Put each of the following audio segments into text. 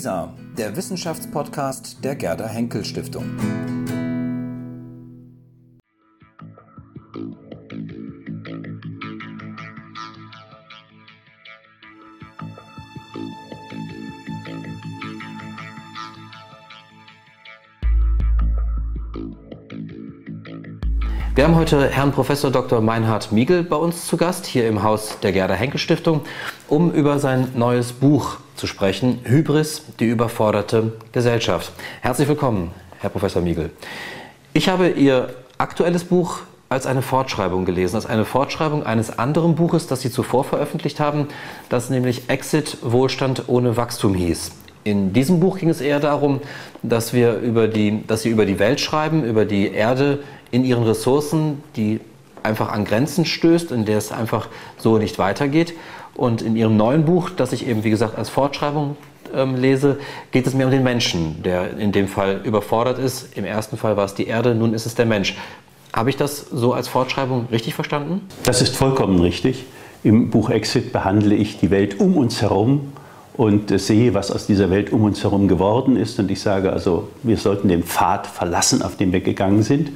WISA, der Wissenschaftspodcast der Gerda Henkel Stiftung. Wir haben heute Herrn Professor Dr. Meinhard Miegel bei uns zu Gast, hier im Haus der Gerda Henke Stiftung, um über sein neues Buch zu sprechen, Hybris, die überforderte Gesellschaft. Herzlich willkommen, Herr Professor Miegel. Ich habe Ihr aktuelles Buch als eine Fortschreibung gelesen, als eine Fortschreibung eines anderen Buches, das Sie zuvor veröffentlicht haben, das nämlich Exit Wohlstand ohne Wachstum hieß. In diesem Buch ging es eher darum, dass, wir über die, dass Sie über die Welt schreiben, über die Erde in ihren Ressourcen, die einfach an Grenzen stößt, in der es einfach so nicht weitergeht. Und in ihrem neuen Buch, das ich eben, wie gesagt, als Fortschreibung ähm, lese, geht es mehr um den Menschen, der in dem Fall überfordert ist. Im ersten Fall war es die Erde, nun ist es der Mensch. Habe ich das so als Fortschreibung richtig verstanden? Das ist vollkommen richtig. Im Buch Exit behandle ich die Welt um uns herum und sehe, was aus dieser Welt um uns herum geworden ist. Und ich sage also, wir sollten den Pfad verlassen, auf den wir gegangen sind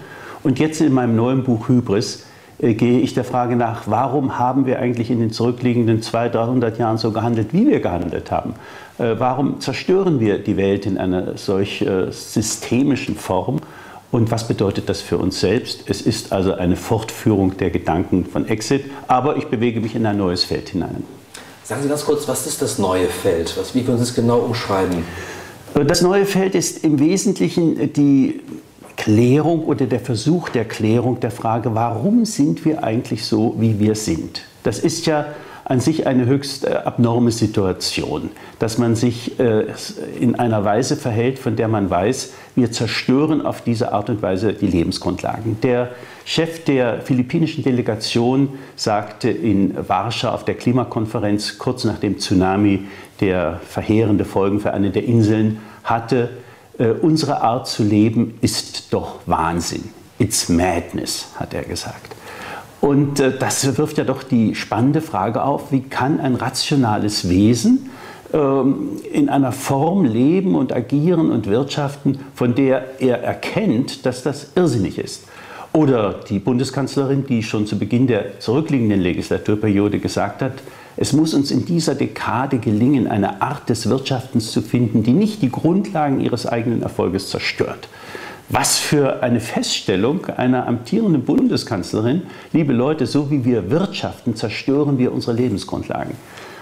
und jetzt in meinem neuen Buch Hybris gehe ich der Frage nach, warum haben wir eigentlich in den zurückliegenden 200, 300 Jahren so gehandelt, wie wir gehandelt haben? Äh, warum zerstören wir die Welt in einer solch äh, systemischen Form? Und was bedeutet das für uns selbst? Es ist also eine Fortführung der Gedanken von Exit, aber ich bewege mich in ein neues Feld hinein. Sagen Sie ganz kurz, was ist das neue Feld? Was, wie können Sie es genau umschreiben? Das neue Feld ist im Wesentlichen die Klärung oder der Versuch der Klärung der Frage, warum sind wir eigentlich so, wie wir sind? Das ist ja an sich eine höchst äh, abnorme Situation, dass man sich äh, in einer Weise verhält, von der man weiß, wir zerstören auf diese Art und Weise die Lebensgrundlagen. Der Chef der philippinischen Delegation sagte in Warschau auf der Klimakonferenz kurz nach dem Tsunami, der verheerende Folgen für eine der Inseln hatte, äh, unsere Art zu leben ist doch Wahnsinn. It's madness, hat er gesagt. Und äh, das wirft ja doch die spannende Frage auf, wie kann ein rationales Wesen ähm, in einer Form leben und agieren und wirtschaften, von der er erkennt, dass das irrsinnig ist. Oder die Bundeskanzlerin, die schon zu Beginn der zurückliegenden Legislaturperiode gesagt hat, es muss uns in dieser Dekade gelingen, eine Art des Wirtschaftens zu finden, die nicht die Grundlagen ihres eigenen Erfolges zerstört. Was für eine Feststellung einer amtierenden Bundeskanzlerin, liebe Leute, so wie wir wirtschaften, zerstören wir unsere Lebensgrundlagen.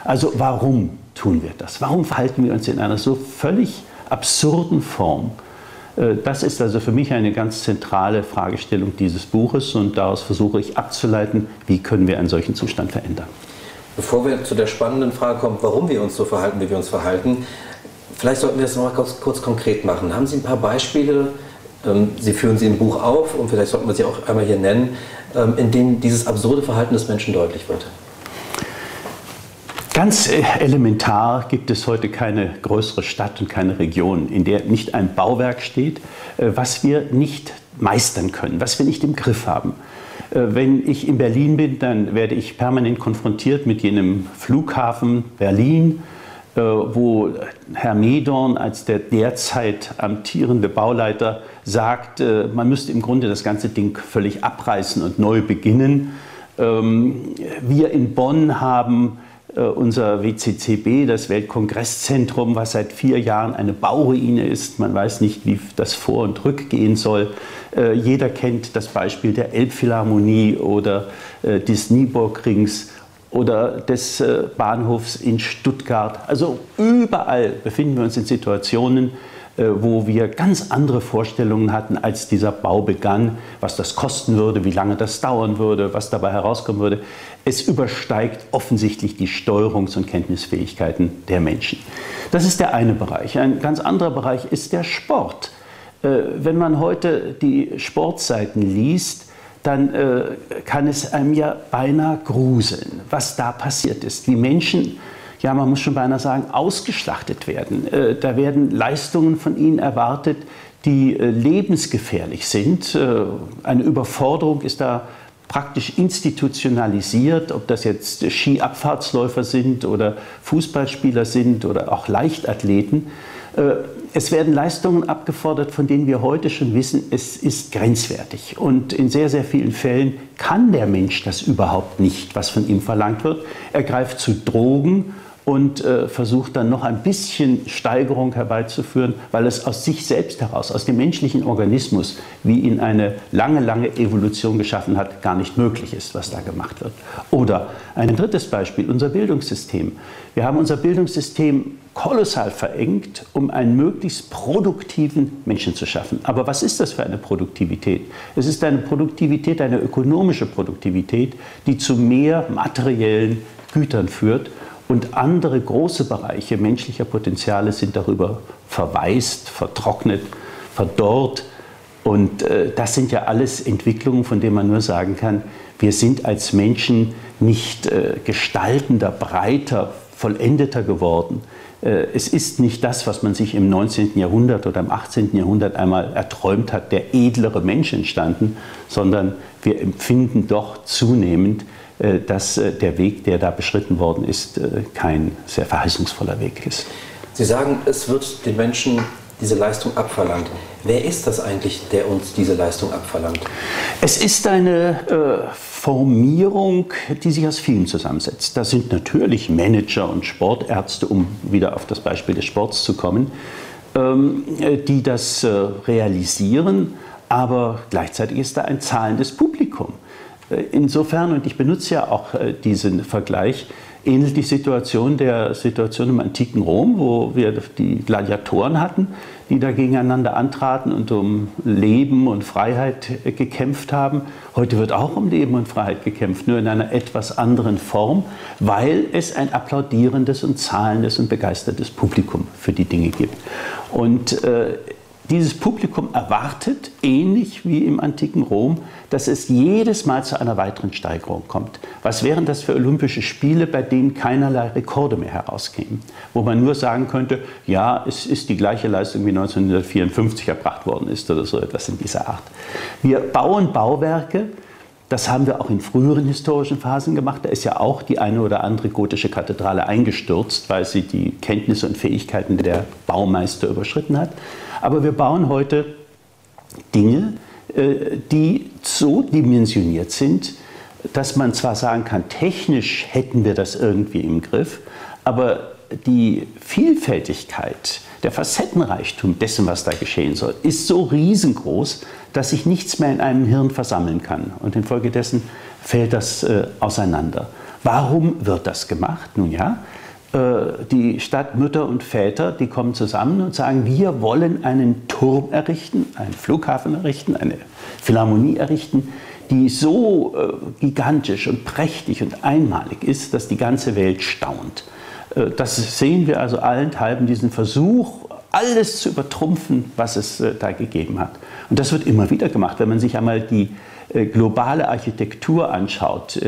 Also warum tun wir das? Warum verhalten wir uns in einer so völlig absurden Form? Äh, das ist also für mich eine ganz zentrale Fragestellung dieses Buches und daraus versuche ich abzuleiten, wie können wir einen solchen Zustand verändern. Bevor wir zu der spannenden Frage kommen, warum wir uns so verhalten, wie wir uns verhalten, vielleicht sollten wir das noch mal kurz, kurz konkret machen. Haben Sie ein paar Beispiele, ähm, Sie führen sie im Buch auf und vielleicht sollten wir sie auch einmal hier nennen, ähm, in denen dieses absurde Verhalten des Menschen deutlich wird? Ganz äh, elementar gibt es heute keine größere Stadt und keine Region, in der nicht ein Bauwerk steht, äh, was wir nicht meistern können, was wir nicht im Griff haben. Äh, wenn ich in Berlin bin, dann werde ich permanent konfrontiert mit jenem Flughafen Berlin, äh, wo Herr Medorn als der derzeit amtierende Bauleiter sagt, äh, man müsste im Grunde das ganze Ding völlig abreißen und neu beginnen. Ähm, wir in Bonn haben unser WCCB, das Weltkongresszentrum, was seit vier Jahren eine Bauruine ist. Man weiß nicht, wie das vor und rückgehen soll. Äh, jeder kennt das Beispiel der Elbphilharmonie oder äh, des Nieburgrings oder des äh, Bahnhofs in Stuttgart. Also überall befinden wir uns in Situationen, wo wir ganz andere Vorstellungen hatten, als dieser Bau begann, was das kosten würde, wie lange das dauern würde, was dabei herauskommen würde. Es übersteigt offensichtlich die Steuerungs- und Kenntnisfähigkeiten der Menschen. Das ist der eine Bereich. Ein ganz anderer Bereich ist der Sport. Äh, wenn man heute die Sportseiten liest, dann äh, kann es einem ja beinahe gruseln, was da passiert ist. Wie Menschen, ja, man muss schon beinahe sagen, ausgeschlachtet werden. Äh, da werden Leistungen von ihnen erwartet, die lebensgefährlich sind. Eine Überforderung ist da praktisch institutionalisiert, ob das jetzt Skiabfahrtsläufer sind oder Fußballspieler sind oder auch Leichtathleten. Äh, es werden Leistungen abgefordert, von denen wir heute schon wissen, es ist grenzwertig. Und in sehr, sehr vielen Fällen kann der Mensch das überhaupt nicht, was von ihm verlangt wird. Er greift zu Drogen und äh, versucht dann noch ein bisschen Steigerung herbeizuführen, weil es aus sich selbst heraus, aus dem menschlichen Organismus, wie ihn eine lange, lange Evolution geschaffen hat, gar nicht möglich ist, was da gemacht wird. Oder ein drittes Beispiel, unser Bildungssystem. Wir haben unser Bildungssystem kolossal verengt, um einen möglichst produktiven Menschen zu schaffen. Aber was ist das für eine Produktivität? Es ist eine Produktivität, eine ökonomische Produktivität, die zu mehr materiellen Gütern führt und andere große Bereiche menschlicher Potenziale sind darüber verwaist, vertrocknet, verdorrt. Und äh, das sind ja alles Entwicklungen, von denen man nur sagen kann, wir sind als Menschen nicht äh, gestaltender, breiter, vollendeter geworden. Äh, es ist nicht das, was man sich im 19. Jahrhundert oder im 18. Jahrhundert einmal erträumt hat, der edlere Mensch entstanden, sondern wir empfinden doch zunehmend, dass äh, der Weg, der da beschritten worden ist, äh, kein sehr verheißungsvoller Weg ist. Sie sagen, es wird den Menschen diese Leistung abverlangt. Wer ist das eigentlich, der uns diese Leistung abverlangt? Es ist eine äh, Formierung, die sich aus vielen zusammensetzt. Da sind natürlich Manager und Sportärzte, um wieder auf das Beispiel des Sports zu kommen, ähm, die das äh, realisieren, aber gleichzeitig ist da ein zahlendes Publikum. Äh, insofern, und ich benutze ja auch äh, diesen Vergleich, ähnelt die Situation der Situation im antiken Rom, wo wir die Gladiatoren hatten, die da gegeneinander antraten und um Leben und Freiheit äh, gekämpft haben. Heute wird auch um Leben und Freiheit gekämpft, nur in einer etwas anderen Form, weil es ein applaudierendes und zahlendes und begeistertes Publikum für die Dinge gibt. Und äh, dieses Publikum erwartet, ähnlich wie im antiken Rom, dass es jedes Mal zu einer weiteren Steigerung kommt. Was wären das für Olympische Spiele, bei denen keinerlei Rekorde mehr herauskämen? Wo man nur sagen könnte, ja, es ist die gleiche Leistung wie 1954 erbracht worden ist oder so etwas in dieser Art. Wir bauen Bauwerke, das haben wir auch in früheren historischen Phasen gemacht. Da ist ja auch die eine oder andere gotische Kathedrale eingestürzt, weil sie die Kenntnisse und Fähigkeiten der Baumeister überschritten hat. Aber wir bauen heute Dinge, die so dimensioniert sind, dass man zwar sagen kann, technisch hätten wir das irgendwie im Griff, aber die Vielfältigkeit, der Facettenreichtum dessen, was da geschehen soll, ist so riesengroß, dass sich nichts mehr in einem Hirn versammeln kann. Und infolgedessen fällt das äh, auseinander. Warum wird das gemacht? Nun ja, äh, die Stadtmütter und Väter, die kommen zusammen und sagen, wir wollen einen Turm errichten, einen Flughafen errichten, eine Philharmonie errichten, die so äh, gigantisch und prächtig und einmalig ist, dass die ganze Welt staunt. Äh, das sehen wir also allenthalben, diesen Versuch, alles zu übertrumpfen, was es da gegeben hat. Und das wird immer wieder gemacht, wenn man sich einmal die globale Architektur anschaut,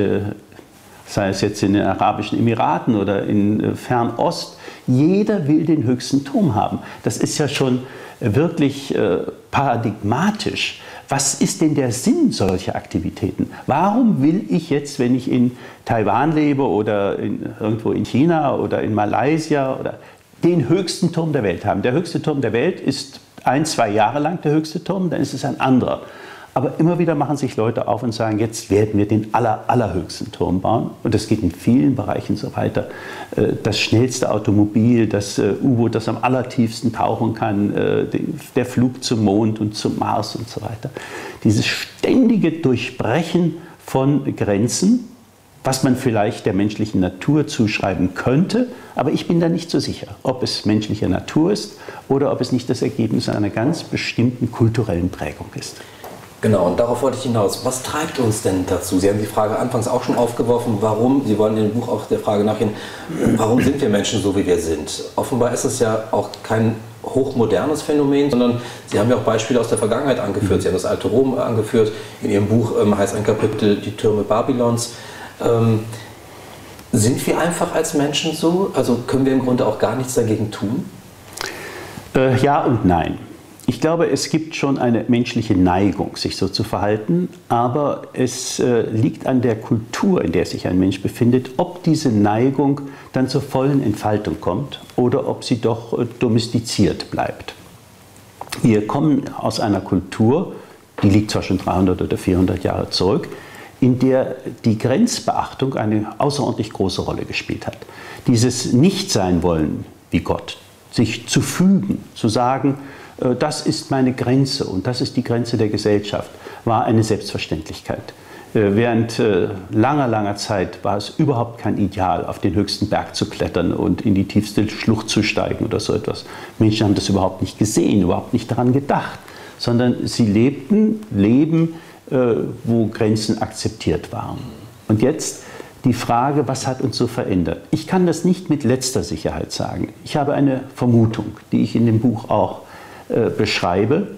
sei es jetzt in den Arabischen Emiraten oder in äh, Fernost. Jeder will den höchsten Turm haben. Das ist ja schon wirklich äh, paradigmatisch. Was ist denn der Sinn solcher Aktivitäten? Warum will ich jetzt, wenn ich in Taiwan lebe oder in, irgendwo in China oder in Malaysia oder den höchsten Turm der Welt haben? Der höchste Turm der Welt ist ein, zwei Jahre lang der höchste Turm, dann ist es ein anderer. Aber immer wieder machen sich Leute auf und sagen, jetzt werden wir den aller, allerhöchsten Turm bauen. Und das geht in vielen Bereichen so weiter. Äh, das schnellste Automobil, das äh, U-Boot, das am allertiefsten tauchen kann, äh, der Flug zum Mond und zum Mars und so weiter. Dieses ständige Durchbrechen von Grenzen, was man vielleicht der menschlichen Natur zuschreiben könnte, aber ich bin da nicht so sicher, ob es menschliche Natur ist oder ob es nicht das Ergebnis einer ganz bestimmten kulturellen Prägung ist. Genau, und darauf wollte ich hinaus. Was treibt uns denn dazu? Sie haben die Frage anfangs auch schon aufgeworfen, warum, Sie wollen in dem Buch auch der Frage nachgehen, warum sind wir Menschen so, wie wir sind? Offenbar ist es ja auch kein hochmodernes Phänomen, sondern Sie haben ja auch Beispiele aus der Vergangenheit angeführt. Sie haben das alte Rom angeführt. In Ihrem Buch ähm, heißt ein Kapitel Die Türme Babylons. Ähm, sind wir einfach als Menschen so? Also können wir im Grunde auch gar nichts dagegen tun? Äh, ja und nein. Ich glaube, es gibt schon eine menschliche Neigung, sich so zu verhalten, aber es äh, liegt an der Kultur, in der sich ein Mensch befindet, ob diese Neigung dann zur vollen Entfaltung kommt oder ob sie doch äh, domestiziert bleibt. Wir kommen aus einer Kultur, die liegt zwar schon 300 oder 400 Jahre zurück, in der die Grenzbeachtung eine außerordentlich große Rolle gespielt hat. Dieses Nichtsein-Wollen wie Gott, sich zu fügen, zu sagen, das ist meine Grenze und das ist die Grenze der Gesellschaft, war eine Selbstverständlichkeit. Äh, während äh, langer, langer Zeit war es überhaupt kein Ideal, auf den höchsten Berg zu klettern und in die tiefste Schlucht zu steigen oder so etwas. Menschen haben das überhaupt nicht gesehen, überhaupt nicht daran gedacht, sondern sie lebten Leben, wo Grenzen akzeptiert waren. Und jetzt die Frage, was hat uns so verändert? Ich kann das nicht mit letzter Sicherheit sagen. Ich habe eine Vermutung, die ich in dem Buch auch äh, beschreibe,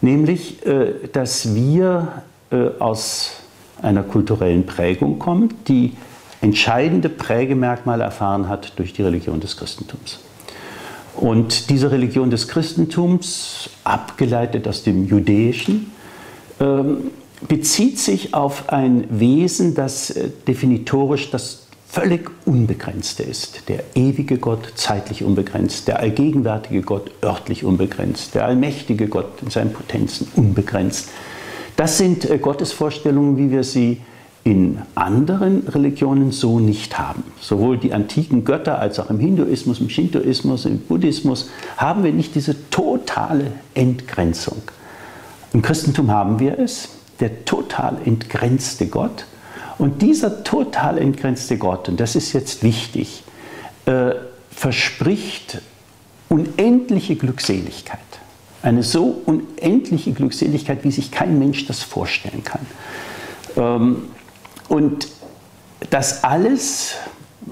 nämlich, äh, dass wir äh, aus einer kulturellen Prägung kommen, die entscheidende Prägemerkmale erfahren hat durch die Religion des Christentums. Und diese Religion des Christentums, abgeleitet aus dem Judäischen, ähm, bezieht sich auf ein Wesen, das definitorisch das völlig Unbegrenzte ist. Der ewige Gott, zeitlich unbegrenzt, der allgegenwärtige Gott, örtlich unbegrenzt, der allmächtige Gott in seinen Potenzen unbegrenzt. Das sind äh, Gottesvorstellungen, wie wir sie in anderen Religionen so nicht haben. Sowohl die antiken Götter als auch im Hinduismus, im Shintoismus, im Buddhismus haben wir nicht diese totale Entgrenzung. Im Christentum haben wir es, der total entgrenzte Gott und dieser total entgrenzte Gott, und das ist jetzt wichtig, äh, verspricht unendliche Glückseligkeit. Eine so unendliche Glückseligkeit, wie sich kein Mensch das vorstellen kann. Ähm, und das alles,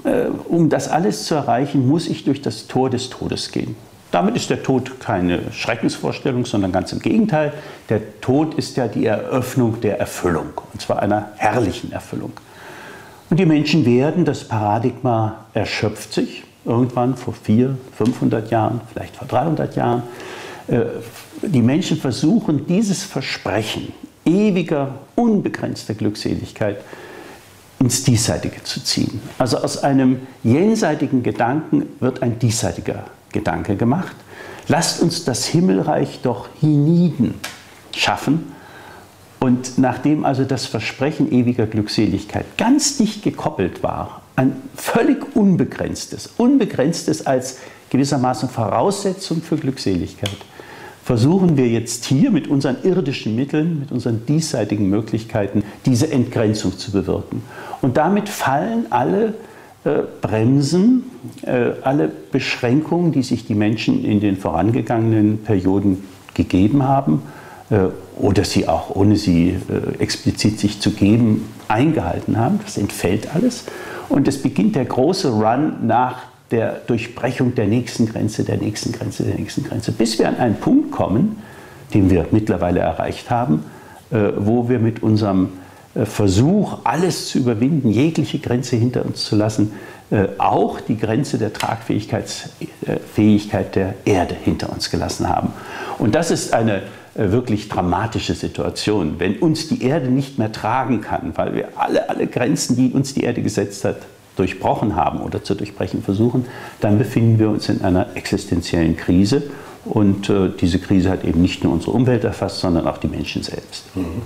äh, um das alles zu erreichen, muss ich durch das Tor des Todes gehen. Damit ist der Tod keine Schreckensvorstellung, sondern ganz im Gegenteil. Der Tod ist ja die Eröffnung der Erfüllung, und zwar einer herrlichen Erfüllung. Und die Menschen werden, das Paradigma erschöpft sich, irgendwann vor 400, 500 Jahren, vielleicht vor 300 Jahren. Äh, die Menschen versuchen, dieses Versprechen ewiger, unbegrenzter Glückseligkeit ins Diesseitige zu ziehen. Also aus einem jenseitigen Gedanken wird ein diesseitiger Gedanke gemacht. Lasst uns das Himmelreich doch hienieden schaffen. Und nachdem also das Versprechen ewiger Glückseligkeit ganz dicht gekoppelt war, ein völlig unbegrenztes, unbegrenztes als gewissermaßen Voraussetzung für Glückseligkeit, versuchen wir jetzt hier mit unseren irdischen Mitteln, mit unseren diesseitigen Möglichkeiten, diese Entgrenzung zu bewirken. Und damit fallen alle bremsen äh, alle Beschränkungen, die sich die Menschen in den vorangegangenen Perioden gegeben haben äh, oder sie auch ohne sie explizit sich zu geben eingehalten haben. Das entfällt alles und es beginnt der große Run nach der Durchbrechung der nächsten Grenze, der nächsten Grenze, der nächsten Grenze, bis wir an einen Punkt kommen, den wir mittlerweile erreicht haben, wo wir mit unserem äh, Versuch, alles zu überwinden, jegliche Grenze hinter uns zu lassen, äh, auch die Grenze der Tragfähigkeit der Erde hinter uns gelassen haben. Und das ist eine äh, wirklich dramatische Situation, wenn uns die Erde nicht mehr tragen kann, weil wir alle, alle Grenzen, die uns die Erde gesetzt hat, durchbrochen haben oder zu durchbrechen versuchen, dann befinden wir uns in einer existenziellen Krise. Und äh, diese Krise hat eben nicht nur unsere Umwelt erfasst, sondern auch die Menschen selbst. Mhm.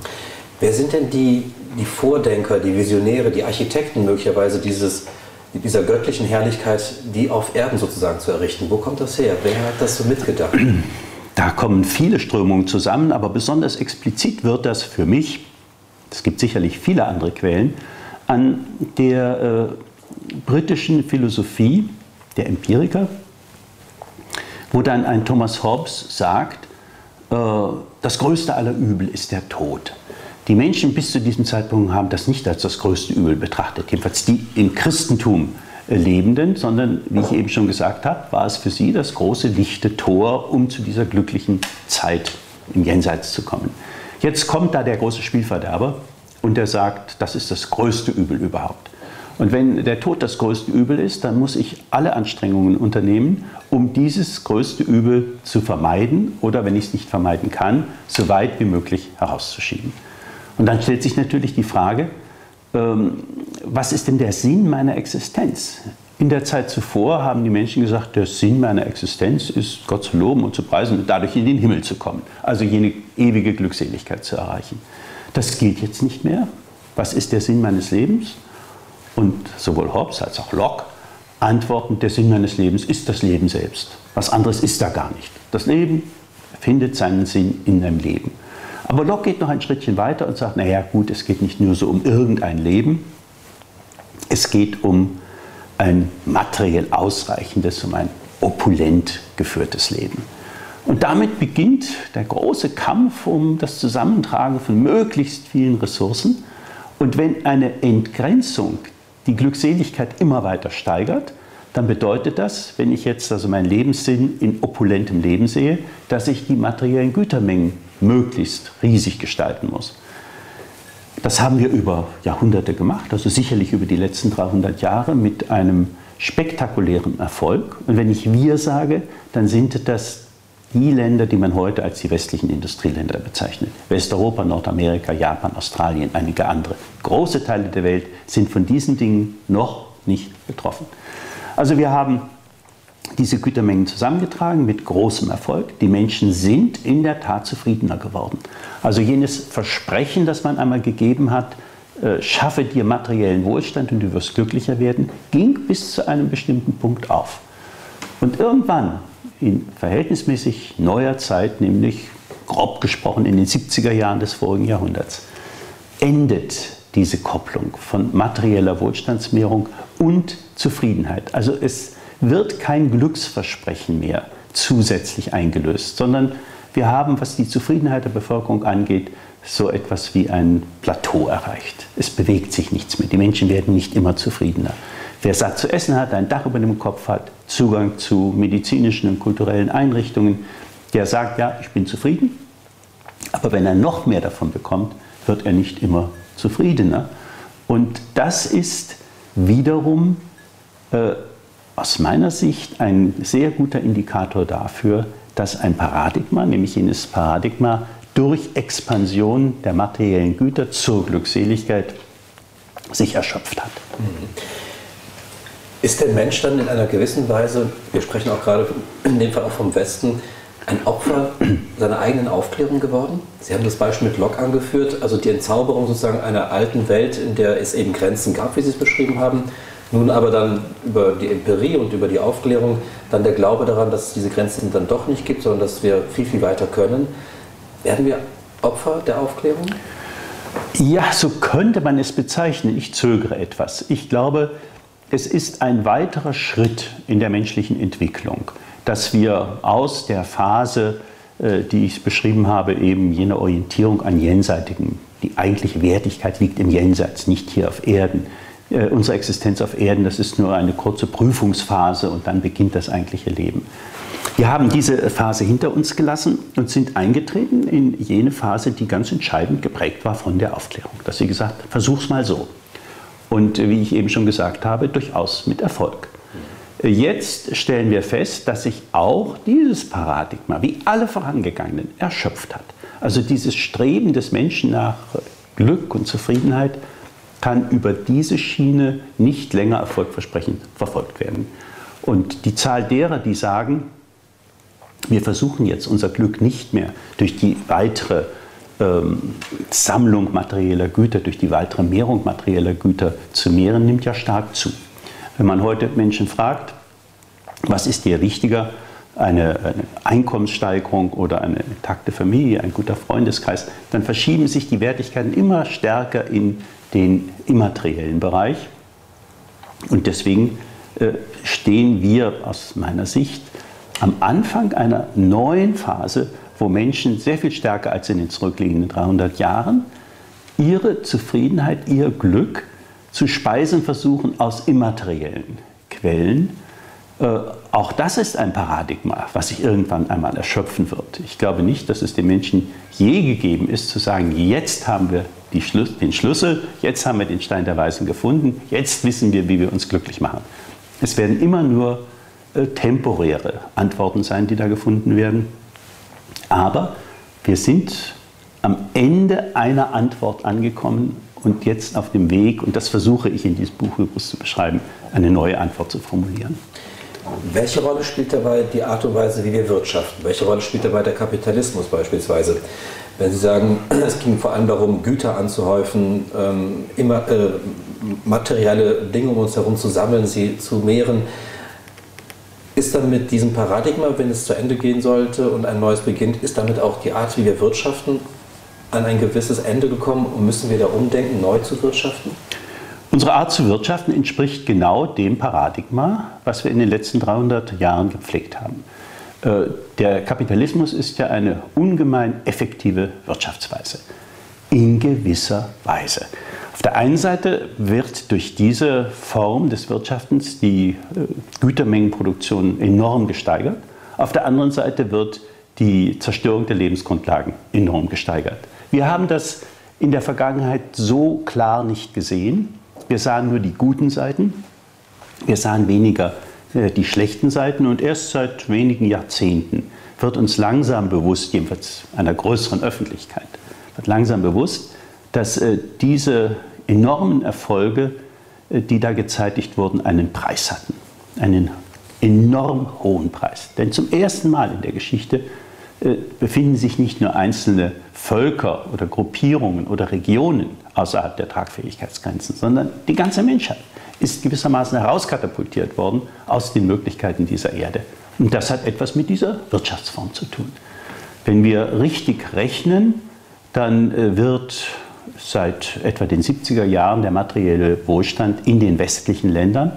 Wer sind denn die, die Vordenker, die Visionäre, die Architekten möglicherweise dieses, dieser göttlichen Herrlichkeit, die auf Erden sozusagen zu errichten? Wo kommt das her? Wer hat das so mitgedacht? Da kommen viele Strömungen zusammen, aber besonders explizit wird das für mich, es gibt sicherlich viele andere Quellen, an der äh, britischen Philosophie der Empiriker, wo dann ein Thomas Hobbes sagt, äh, das größte aller Übel ist der Tod. Die Menschen bis zu diesem Zeitpunkt haben das nicht als das größte Übel betrachtet, jedenfalls die im Christentum Lebenden, sondern wie ich eben schon gesagt habe, war es für sie das große lichte Tor, um zu dieser glücklichen Zeit im Jenseits zu kommen. Jetzt kommt da der große Spielverderber und der sagt, das ist das größte Übel überhaupt. Und wenn der Tod das größte Übel ist, dann muss ich alle Anstrengungen unternehmen, um dieses größte Übel zu vermeiden oder, wenn ich es nicht vermeiden kann, so weit wie möglich herauszuschieben. Und dann stellt sich natürlich die Frage, ähm, was ist denn der Sinn meiner Existenz? In der Zeit zuvor haben die Menschen gesagt, der Sinn meiner Existenz ist, Gott zu loben und zu preisen und dadurch in den Himmel zu kommen, also jene ewige Glückseligkeit zu erreichen. Das gilt jetzt nicht mehr. Was ist der Sinn meines Lebens? Und sowohl Hobbes als auch Locke antworten, der Sinn meines Lebens ist das Leben selbst. Was anderes ist da gar nicht. Das Leben findet seinen Sinn in einem Leben. Aber Locke geht noch ein Schrittchen weiter und sagt, naja gut, es geht nicht nur so um irgendein Leben, es geht um ein materiell ausreichendes, um ein opulent geführtes Leben. Und damit beginnt der große Kampf um das Zusammentragen von möglichst vielen Ressourcen. Und wenn eine Entgrenzung die Glückseligkeit immer weiter steigert, dann bedeutet das, wenn ich jetzt also meinen Lebenssinn in opulentem Leben sehe, dass ich die materiellen Gütermengen möglichst riesig gestalten muss. Das haben wir über Jahrhunderte gemacht, also sicherlich über die letzten 300 Jahre mit einem spektakulären Erfolg. Und wenn ich wir sage, dann sind das die Länder, die man heute als die westlichen Industrieländer bezeichnet. Westeuropa, Nordamerika, Japan, Australien, einige andere. Große Teile der Welt sind von diesen Dingen noch nicht betroffen. Also wir haben diese Gütermengen zusammengetragen mit großem Erfolg. Die Menschen sind in der Tat zufriedener geworden. Also jenes Versprechen, das man einmal gegeben hat, äh, schaffe dir materiellen Wohlstand und du wirst glücklicher werden, ging bis zu einem bestimmten Punkt auf. Und irgendwann in verhältnismäßig neuer Zeit, nämlich grob gesprochen in den 70er Jahren des vorigen Jahrhunderts, endet diese Kopplung von materieller Wohlstandsmehrung und Zufriedenheit. Also es wird kein Glücksversprechen mehr zusätzlich eingelöst, sondern wir haben, was die Zufriedenheit der Bevölkerung angeht, so etwas wie ein Plateau erreicht. Es bewegt sich nichts mehr. Die Menschen werden nicht immer zufriedener. Wer satt zu essen hat, ein Dach über dem Kopf hat, Zugang zu medizinischen und kulturellen Einrichtungen, der sagt, ja, ich bin zufrieden. Aber wenn er noch mehr davon bekommt, wird er nicht immer zufriedener. Und das ist wiederum äh, aus meiner Sicht ein sehr guter Indikator dafür, dass ein Paradigma, nämlich jenes Paradigma durch Expansion der materiellen Güter zur Glückseligkeit, sich erschöpft hat. Ist der Mensch dann in einer gewissen Weise, wir sprechen auch gerade in dem Fall auch vom Westen, ein Opfer seiner eigenen Aufklärung geworden? Sie haben das Beispiel mit Locke angeführt, also die Entzauberung sozusagen einer alten Welt, in der es eben Grenzen gab, wie Sie es beschrieben haben. Nun aber dann über die Empirie und über die Aufklärung dann der Glaube daran, dass es diese Grenzen dann doch nicht gibt, sondern dass wir viel, viel weiter können. Werden wir Opfer der Aufklärung? Ja, so könnte man es bezeichnen. Ich zögere etwas. Ich glaube, es ist ein weiterer Schritt in der menschlichen Entwicklung, dass wir aus der Phase, äh, die ich beschrieben habe, eben jene Orientierung an Jenseitigen, die eigentliche Wertigkeit liegt im Jenseits, nicht hier auf Erden. Äh, unsere Existenz auf Erden, das ist nur eine kurze Prüfungsphase und dann beginnt das eigentliche Leben. Wir haben diese Phase hinter uns gelassen und sind eingetreten in jene Phase, die ganz entscheidend geprägt war von der Aufklärung. Dass sie gesagt, versuch's mal so. Und wie ich eben schon gesagt habe, durchaus mit Erfolg. Jetzt stellen wir fest, dass sich auch dieses Paradigma, wie alle vorangegangenen, erschöpft hat. Also dieses Streben des Menschen nach Glück und Zufriedenheit kann über diese Schiene nicht länger erfolgversprechend verfolgt werden. Und die Zahl derer, die sagen, wir versuchen jetzt unser Glück nicht mehr durch die weitere ähm, Sammlung materieller Güter, durch die weitere Mehrung materieller Güter zu mehren, nimmt ja stark zu. Wenn man heute Menschen fragt, was ist dir wichtiger, eine, eine, Einkommenssteigerung oder eine intakte Familie, ein guter Freundeskreis, dann verschieben sich die Wertigkeiten immer stärker in den immateriellen Bereich. Und deswegen äh, stehen wir aus meiner Sicht am Anfang einer neuen Phase, wo Menschen sehr viel stärker als in den zurückliegenden 300 Jahren ihre Zufriedenheit, ihr Glück zu speisen versuchen aus immateriellen Quellen, auch das ist ein Paradigma, was sich irgendwann einmal erschöpfen wird. Ich glaube nicht, dass es den Menschen je gegeben ist, zu sagen, jetzt haben wir Schlüs den Schlüssel, jetzt haben wir den Stein der Weisen gefunden, jetzt wissen wir, wie wir uns glücklich machen. Es werden immer nur äh, temporäre Antworten sein, die da gefunden werden. Aber wir sind am Ende einer Antwort angekommen und jetzt auf dem Weg, und das versuche ich in diesem Buch übrigens zu beschreiben, eine neue Antwort zu formulieren. Welche Rolle spielt dabei die Art und Weise, wie wir wirtschaften? Welche Rolle spielt dabei der Kapitalismus beispielsweise? Wenn Sie sagen, es ging vor allem darum, Güter anzuhäufen, ähm, immer, äh, materielle Dinge um uns herum zu sammeln, sie zu mehren, ist dann mit diesem Paradigma, wenn es zu Ende gehen sollte und ein neues beginnt, ist damit auch die Art, wie wir wirtschaften, an ein gewisses Ende gekommen und müssen wir da umdenken, neu zu wirtschaften? Unsere Art zu wirtschaften entspricht genau dem Paradigma, was wir in den letzten 300 Jahren gepflegt haben. Äh, der Kapitalismus ist ja eine ungemein effektive Wirtschaftsweise. In gewisser Weise. Auf der einen Seite wird durch diese Form des Wirtschaftens die äh, Gütermengenproduktion enorm gesteigert. Auf der anderen Seite wird die Zerstörung der Lebensgrundlagen enorm gesteigert. Wir haben das in der Vergangenheit so klar nicht gesehen. Wir sahen nur die guten Seiten, wir sahen weniger äh, die schlechten Seiten und erst seit wenigen Jahrzehnten wird uns langsam bewusst, jedenfalls einer größeren Öffentlichkeit, wird langsam bewusst, dass äh, diese enormen Erfolge, äh, die da gezeitigt wurden, einen Preis hatten. Einen enorm hohen Preis. Denn zum ersten Mal in der Geschichte befinden sich nicht nur einzelne Völker oder Gruppierungen oder Regionen außerhalb der Tragfähigkeitsgrenzen, sondern die ganze Menschheit ist gewissermaßen herauskatapultiert worden aus den Möglichkeiten dieser Erde. Und das hat etwas mit dieser Wirtschaftsform zu tun. Wenn wir richtig rechnen, dann äh, wird seit etwa den 70er Jahren der materielle Wohlstand in den westlichen Ländern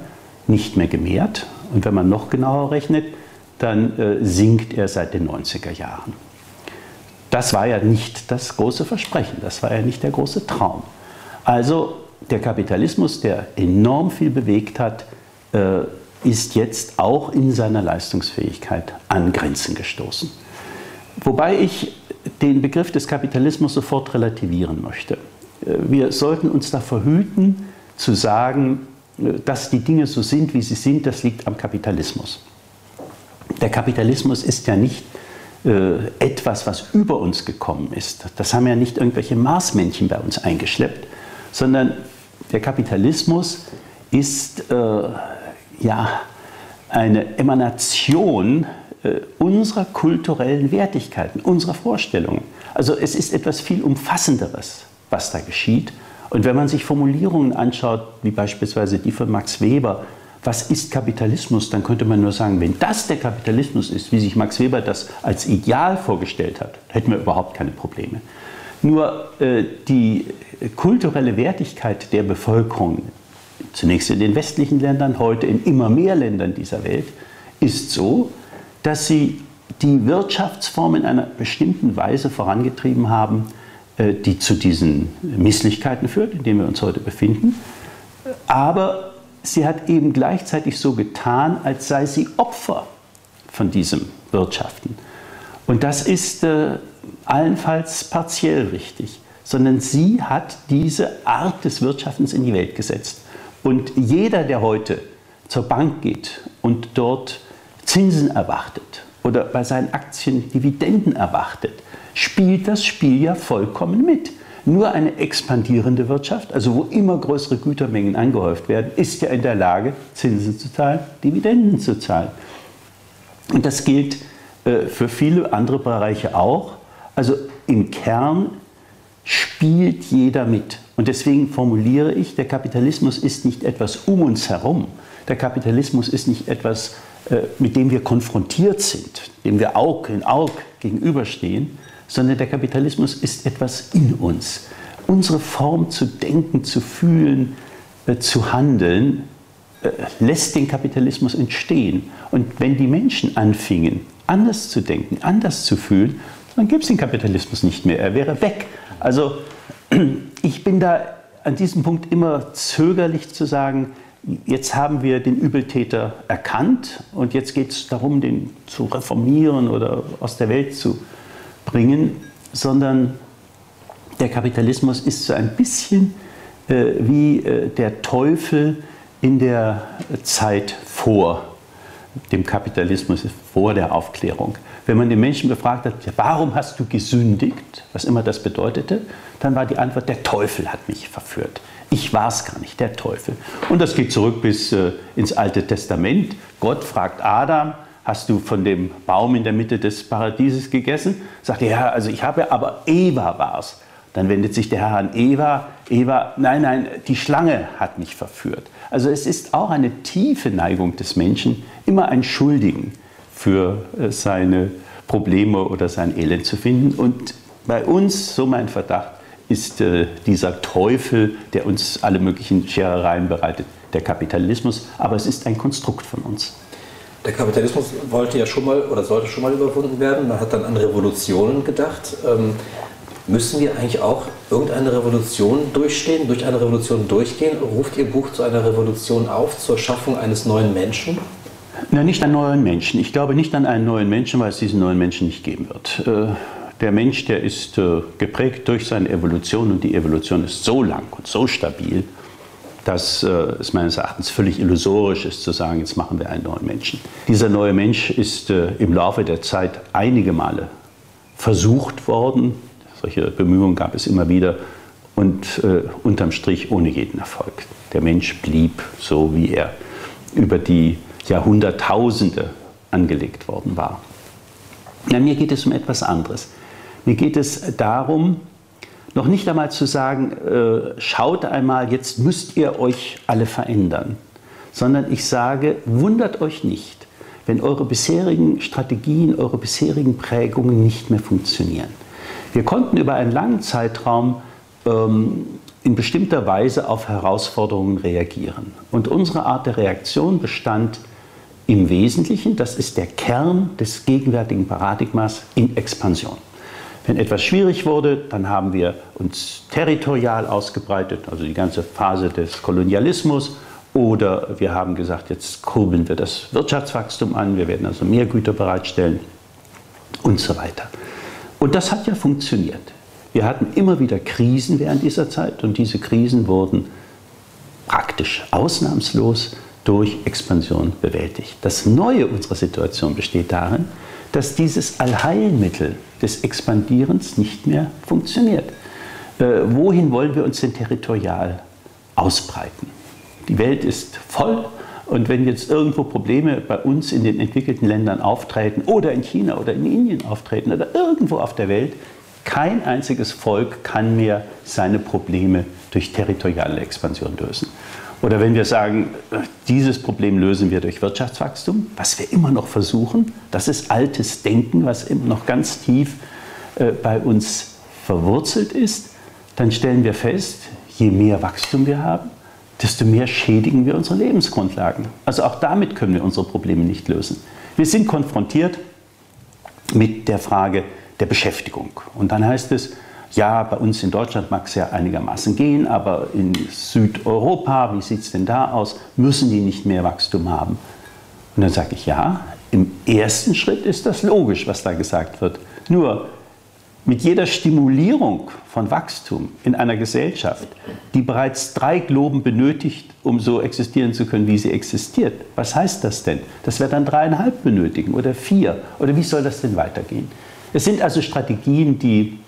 nicht mehr gemehrt. Und wenn man noch genauer rechnet, dann äh, sinkt er seit den 90er Jahren. Das war ja nicht das große Versprechen, das war ja nicht der große Traum. Also der Kapitalismus, der enorm viel bewegt hat, äh, ist jetzt auch in seiner Leistungsfähigkeit an Grenzen gestoßen. Wobei ich den Begriff des Kapitalismus sofort relativieren möchte. Äh, wir sollten uns davor hüten, zu sagen, äh, dass die Dinge so sind, wie sie sind, das liegt am Kapitalismus. Der Kapitalismus ist ja nicht äh, etwas, was über uns gekommen ist. Das haben ja nicht irgendwelche Marsmännchen bei uns eingeschleppt, sondern der Kapitalismus ist äh, ja eine Emanation äh, unserer kulturellen Wertigkeiten, unserer Vorstellungen. Also es ist etwas viel Umfassenderes, was da geschieht. Und wenn man sich Formulierungen anschaut, wie beispielsweise die von Max Weber, was ist Kapitalismus, dann könnte man nur sagen, wenn das der Kapitalismus ist, wie sich Max Weber das als Ideal vorgestellt hat, hätten wir überhaupt keine Probleme. Nur äh, die kulturelle Wertigkeit der Bevölkerung, zunächst in den westlichen Ländern, heute in immer mehr Ländern dieser Welt, ist so, dass sie die Wirtschaftsform in einer bestimmten Weise vorangetrieben haben, äh, die zu diesen Misslichkeiten führt, in denen wir uns heute befinden, aber sie hat eben gleichzeitig so getan, als sei sie Opfer von diesem Wirtschaften. Und das ist äh, allenfalls partiell richtig, sondern sie hat diese Art des Wirtschaftens in die Welt gesetzt. Und jeder, der heute zur Bank geht und dort Zinsen erwartet oder bei seinen Aktien Dividenden erwartet, spielt das Spiel ja vollkommen mit. Nur eine expandierende Wirtschaft, also wo immer größere Gütermengen angehäuft werden, ist ja in der Lage, Zinsen zu zahlen, Dividenden zu zahlen. Und das gilt äh, für viele andere Bereiche auch. Also im Kern spielt jeder mit. Und deswegen formuliere ich, der Kapitalismus ist nicht etwas um uns herum. Der Kapitalismus ist nicht etwas, äh, mit dem wir konfrontiert sind, dem wir Aug in Aug gegenüberstehen, sondern der Kapitalismus ist etwas in uns. Unsere Form zu denken, zu fühlen, äh, zu handeln, äh, lässt den Kapitalismus entstehen. Und wenn die Menschen anfingen, anders zu denken, anders zu fühlen, dann gibt es den Kapitalismus nicht mehr. Er wäre weg. Also ich bin da an diesem Punkt immer zögerlich zu sagen, jetzt haben wir den Übeltäter erkannt und jetzt geht es darum, den zu reformieren oder aus der Welt zu bringen, sondern der Kapitalismus ist so ein bisschen äh, wie äh, der Teufel in der Zeit vor dem Kapitalismus, vor der Aufklärung. Wenn man den Menschen befragt hat, warum hast du gesündigt, was immer das bedeutete, dann war die Antwort, der Teufel hat mich verführt. Ich war es gar nicht, der Teufel. Und das geht zurück bis äh, ins Alte Testament. Gott fragt Adam, hast du von dem Baum in der Mitte des Paradieses gegessen? Sagt er, ja, also ich habe, aber Eva war es. Dann wendet sich der Herr an Eva. Eva, nein, nein, die Schlange hat mich verführt. Also es ist auch eine tiefe Neigung des Menschen, immer einen Schuldigen für äh, seine Probleme oder sein Elend zu finden. Und bei uns, so mein Verdacht, ist äh, dieser Teufel, der uns alle möglichen Scherereien bereitet, der Kapitalismus. Aber es ist ein Konstrukt von uns. Der Kapitalismus wollte ja schon mal oder sollte schon mal überwunden werden. Man hat dann an Revolutionen gedacht. Ähm, müssen wir eigentlich auch irgendeine Revolution durchstehen, durch eine Revolution durchgehen? Ruft Ihr Buch zu einer Revolution auf, zur Schaffung eines neuen Menschen? Na, nicht einen neuen Menschen. Ich glaube nicht an einen neuen Menschen, weil es diesen neuen Menschen nicht geben wird. Äh, der Mensch, der ist äh, geprägt durch seine Evolution und die Evolution ist so lang und so stabil, dass äh, es meines Erachtens völlig illusorisch ist zu sagen, jetzt machen wir einen neuen Menschen. Dieser neue Mensch ist äh, im Laufe der Zeit einige Male versucht worden. Solche Bemühungen gab es immer wieder und äh, unterm Strich ohne jeden Erfolg. Der Mensch blieb so, wie er über die Jahrhunderttausende angelegt worden war. Na, mir geht es um etwas anderes. Mir geht es darum, noch nicht einmal zu sagen, äh, schaut einmal, jetzt müsst ihr euch alle verändern, sondern ich sage, wundert euch nicht, wenn eure bisherigen Strategien, eure bisherigen Prägungen nicht mehr funktionieren. Wir konnten über einen langen Zeitraum ähm, in bestimmter Weise auf Herausforderungen reagieren. Und unsere Art der Reaktion bestand im Wesentlichen, das ist der Kern des gegenwärtigen Paradigmas, in Expansion. Wenn etwas schwierig wurde, dann haben wir uns territorial ausgebreitet, also die ganze Phase des Kolonialismus. Oder wir haben gesagt, jetzt kurbeln wir das Wirtschaftswachstum an, wir werden also mehr Güter bereitstellen und so weiter. Und das hat ja funktioniert. Wir hatten immer wieder Krisen während dieser Zeit und diese Krisen wurden praktisch ausnahmslos durch Expansion bewältigt. Das Neue unserer Situation besteht darin, dass dieses Allheilmittel des Expandierens nicht mehr funktioniert. Äh, wohin wollen wir uns denn territorial ausbreiten? Die Welt ist voll und wenn jetzt irgendwo Probleme bei uns in den entwickelten Ländern auftreten oder in China oder in Indien auftreten oder irgendwo auf der Welt, kein einziges Volk kann mehr seine Probleme durch territoriale Expansion lösen. Oder wenn wir sagen, dieses Problem lösen wir durch Wirtschaftswachstum, was wir immer noch versuchen, das ist altes Denken, was immer noch ganz tief äh, bei uns verwurzelt ist, dann stellen wir fest, je mehr Wachstum wir haben, desto mehr schädigen wir unsere Lebensgrundlagen. Also auch damit können wir unsere Probleme nicht lösen. Wir sind konfrontiert mit der Frage der Beschäftigung. Und dann heißt es, ja, bei uns in Deutschland mag es ja einigermaßen gehen, aber in Südeuropa, wie sieht es denn da aus, müssen die nicht mehr Wachstum haben? Und dann sage ich, ja, im ersten Schritt ist das logisch, was da gesagt wird. Nur mit jeder Stimulierung von Wachstum in einer Gesellschaft, die bereits drei Globen benötigt, um so existieren zu können, wie sie existiert, was heißt das denn? Dass wir dann dreieinhalb benötigen oder vier? Oder wie soll das denn weitergehen? Es sind also Strategien, die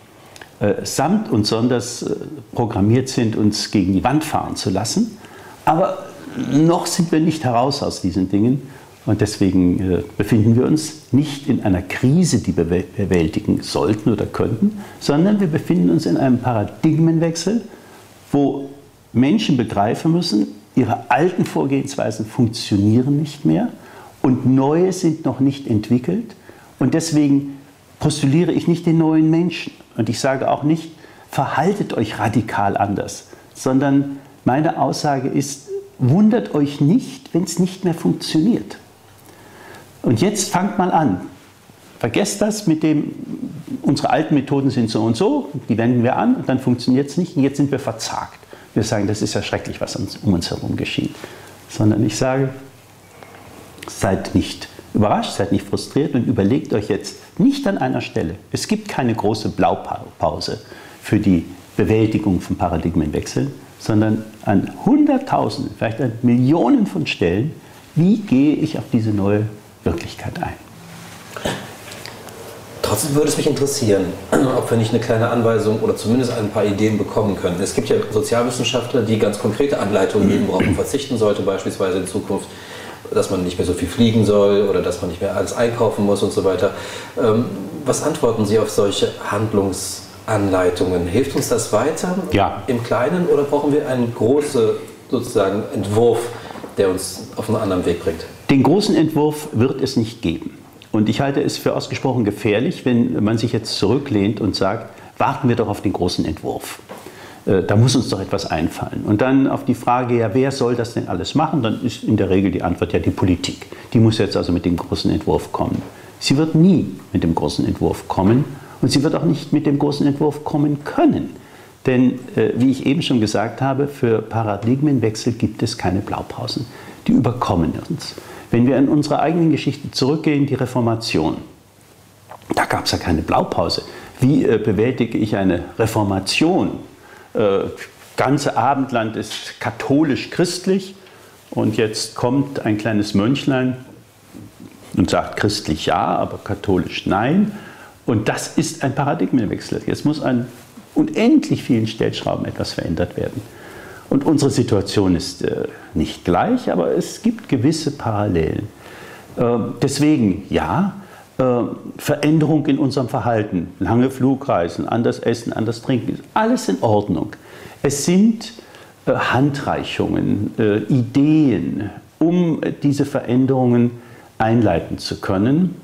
samt und sonders äh, programmiert sind, uns gegen die Wand fahren zu lassen. Aber noch sind wir nicht heraus aus diesen Dingen. Und deswegen äh, befinden wir uns nicht in einer Krise, die wir bewältigen sollten oder könnten, sondern wir befinden uns in einem Paradigmenwechsel, wo Menschen begreifen müssen, ihre alten Vorgehensweisen funktionieren nicht mehr und neue sind noch nicht entwickelt. Und deswegen postuliere ich nicht den neuen Menschen, und ich sage auch nicht, verhaltet euch radikal anders, sondern meine Aussage ist, wundert euch nicht, wenn es nicht mehr funktioniert. Und jetzt fangt mal an. Vergesst das mit dem, unsere alten Methoden sind so und so, die wenden wir an und dann funktioniert es nicht und jetzt sind wir verzagt. Wir sagen, das ist ja schrecklich, was uns, um uns herum geschieht. sondern ich sage, seid nicht überrascht, seid nicht frustriert und überlegt euch jetzt nicht an einer Stelle. Es gibt keine große Blaupause für die Bewältigung von Paradigmenwechseln, sondern an Hunderttausenden, vielleicht an Millionen von Stellen, wie gehe ich auf diese neue Wirklichkeit ein. Trotzdem würde es mich interessieren, ob wir nicht eine kleine Anweisung oder zumindest ein paar Ideen bekommen können. Es gibt ja Sozialwissenschaftler, die ganz konkrete Anleitungen geben, worauf man verzichten sollte, beispielsweise in Zukunft, dass man nicht mehr so viel fliegen soll oder dass man nicht mehr alles einkaufen muss und so weiter. Ähm, was antworten Sie auf solche Handlungsanleitungen? Hilft uns das weiter ja. im Kleinen oder brauchen wir einen großen sozusagen Entwurf, der uns auf einen anderen Weg bringt? Den großen Entwurf wird es nicht geben. Und ich halte es für ausgesprochen gefährlich, wenn man sich jetzt zurücklehnt und sagt, warten wir doch auf den großen Entwurf. Äh, da muss uns doch etwas einfallen. Und dann auf die Frage, ja, wer soll das denn alles machen, dann ist in der Regel die Antwort ja die Politik. Die muss jetzt also mit dem großen Entwurf kommen. Sie wird nie mit dem großen Entwurf kommen und sie wird auch nicht mit dem großen Entwurf kommen können. Denn, äh, wie ich eben schon gesagt habe, für Paradigmenwechsel gibt es keine Blaupausen. Die überkommen uns. Wenn wir in unsere eigenen Geschichte zurückgehen, die Reformation, da gab es ja keine Blaupause. Wie äh, bewältige ich eine Reformation? Äh, ganze Abendland ist katholisch-christlich und jetzt kommt ein kleines Mönchlein und sagt christlich ja, aber katholisch nein. Und das ist ein Paradigmenwechsel. Jetzt muss an unendlich vielen Stellschrauben etwas verändert werden. Und unsere Situation ist äh, nicht gleich, aber es gibt gewisse Parallelen. Äh, deswegen ja, äh, Veränderung in unserem Verhalten, lange Flugreisen, anders essen, anders trinken, alles in Ordnung. Es sind äh, Handreichungen, äh, Ideen, um diese Veränderungen einleiten zu können.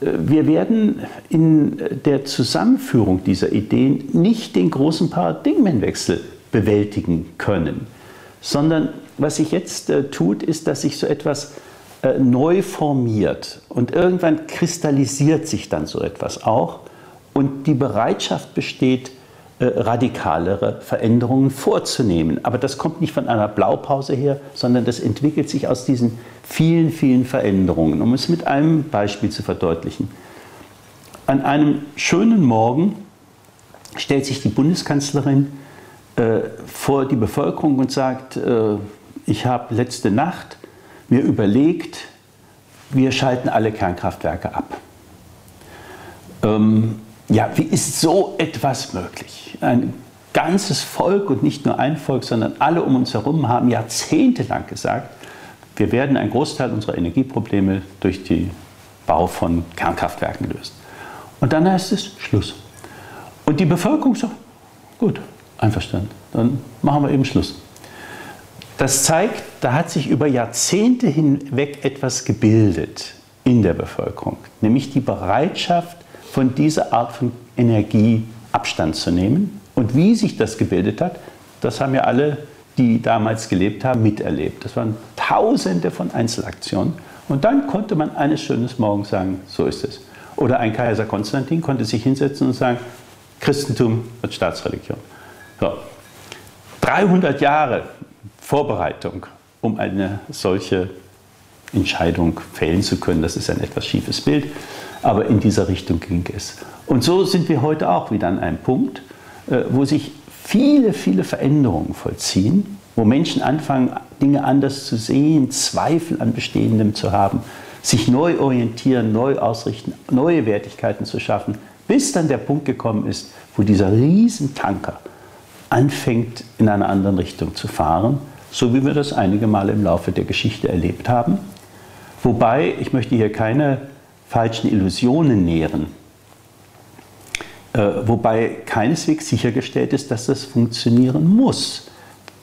Äh, wir werden in der Zusammenführung dieser Ideen nicht den großen Paradigmenwechsel bewältigen können. Sondern was sich jetzt äh, tut, ist, dass sich so etwas äh, neu formiert und irgendwann kristallisiert sich dann so etwas auch und die Bereitschaft besteht, äh, radikalere Veränderungen vorzunehmen. Aber das kommt nicht von einer Blaupause her, sondern das entwickelt sich aus diesen vielen, vielen Veränderungen. Um es mit einem Beispiel zu verdeutlichen. An einem schönen Morgen stellt sich die Bundeskanzlerin äh, vor die Bevölkerung und sagt, äh, ich habe letzte Nacht mir überlegt, wir schalten alle Kernkraftwerke ab. Ähm, ja, wie ist so etwas möglich? Ein ganzes Volk und nicht nur ein Volk, sondern alle um uns herum haben jahrzehntelang gesagt, wir werden einen Großteil unserer Energieprobleme durch den Bau von Kernkraftwerken lösen. Und dann heißt es Schluss. Und die Bevölkerung sagt, gut, Einverstanden. Dann machen wir eben Schluss. Das zeigt, da hat sich über Jahrzehnte hinweg etwas gebildet in der Bevölkerung, nämlich die Bereitschaft, von dieser Art von Energie Abstand zu nehmen. Und wie sich das gebildet hat, das haben ja alle, die damals gelebt haben, miterlebt. Das waren Tausende von Einzelaktionen. Und dann konnte man eines schönen Morgens sagen, so ist es. Oder ein Kaiser Konstantin konnte sich hinsetzen und sagen, Christentum wird Staatsreligion. So. 300 Jahre Vorbereitung, um eine solche Entscheidung fällen zu können. Das ist ein etwas schiefes Bild, aber in dieser Richtung ging es. Und so sind wir heute auch wieder an einem Punkt, äh, wo sich viele, viele Veränderungen vollziehen, wo Menschen anfangen, Dinge anders zu sehen, Zweifel an Bestehendem zu haben, sich neu orientieren, neu ausrichten, neue Wertigkeiten zu schaffen, bis dann der Punkt gekommen ist, wo dieser Riesentanker anfängt in einer anderen Richtung zu fahren, so wie wir das einige Male im Laufe der Geschichte erlebt haben. Wobei, ich möchte hier keine falschen Illusionen nähren, äh, wobei keineswegs sichergestellt ist, dass das funktionieren muss.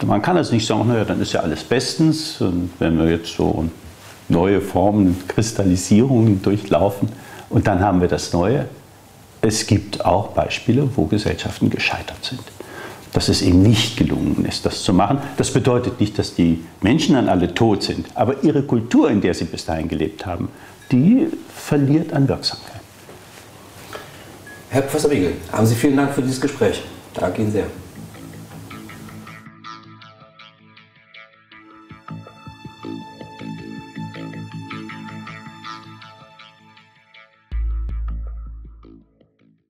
Man kann also nicht sagen, naja, dann ist ja alles bestens, und wenn wir jetzt so neue Formen, Kristallisierungen durchlaufen und dann haben wir das Neue. Es gibt auch Beispiele, wo Gesellschaften gescheitert sind dass es ihm nicht gelungen ist, das zu machen. Das bedeutet nicht, dass die Menschen dann alle tot sind, aber ihre Kultur, in der sie bis dahin gelebt haben, die verliert an Wirksamkeit. Herr Professor Wiegel, haben Sie vielen Dank für dieses Gespräch. Danke Ihnen sehr.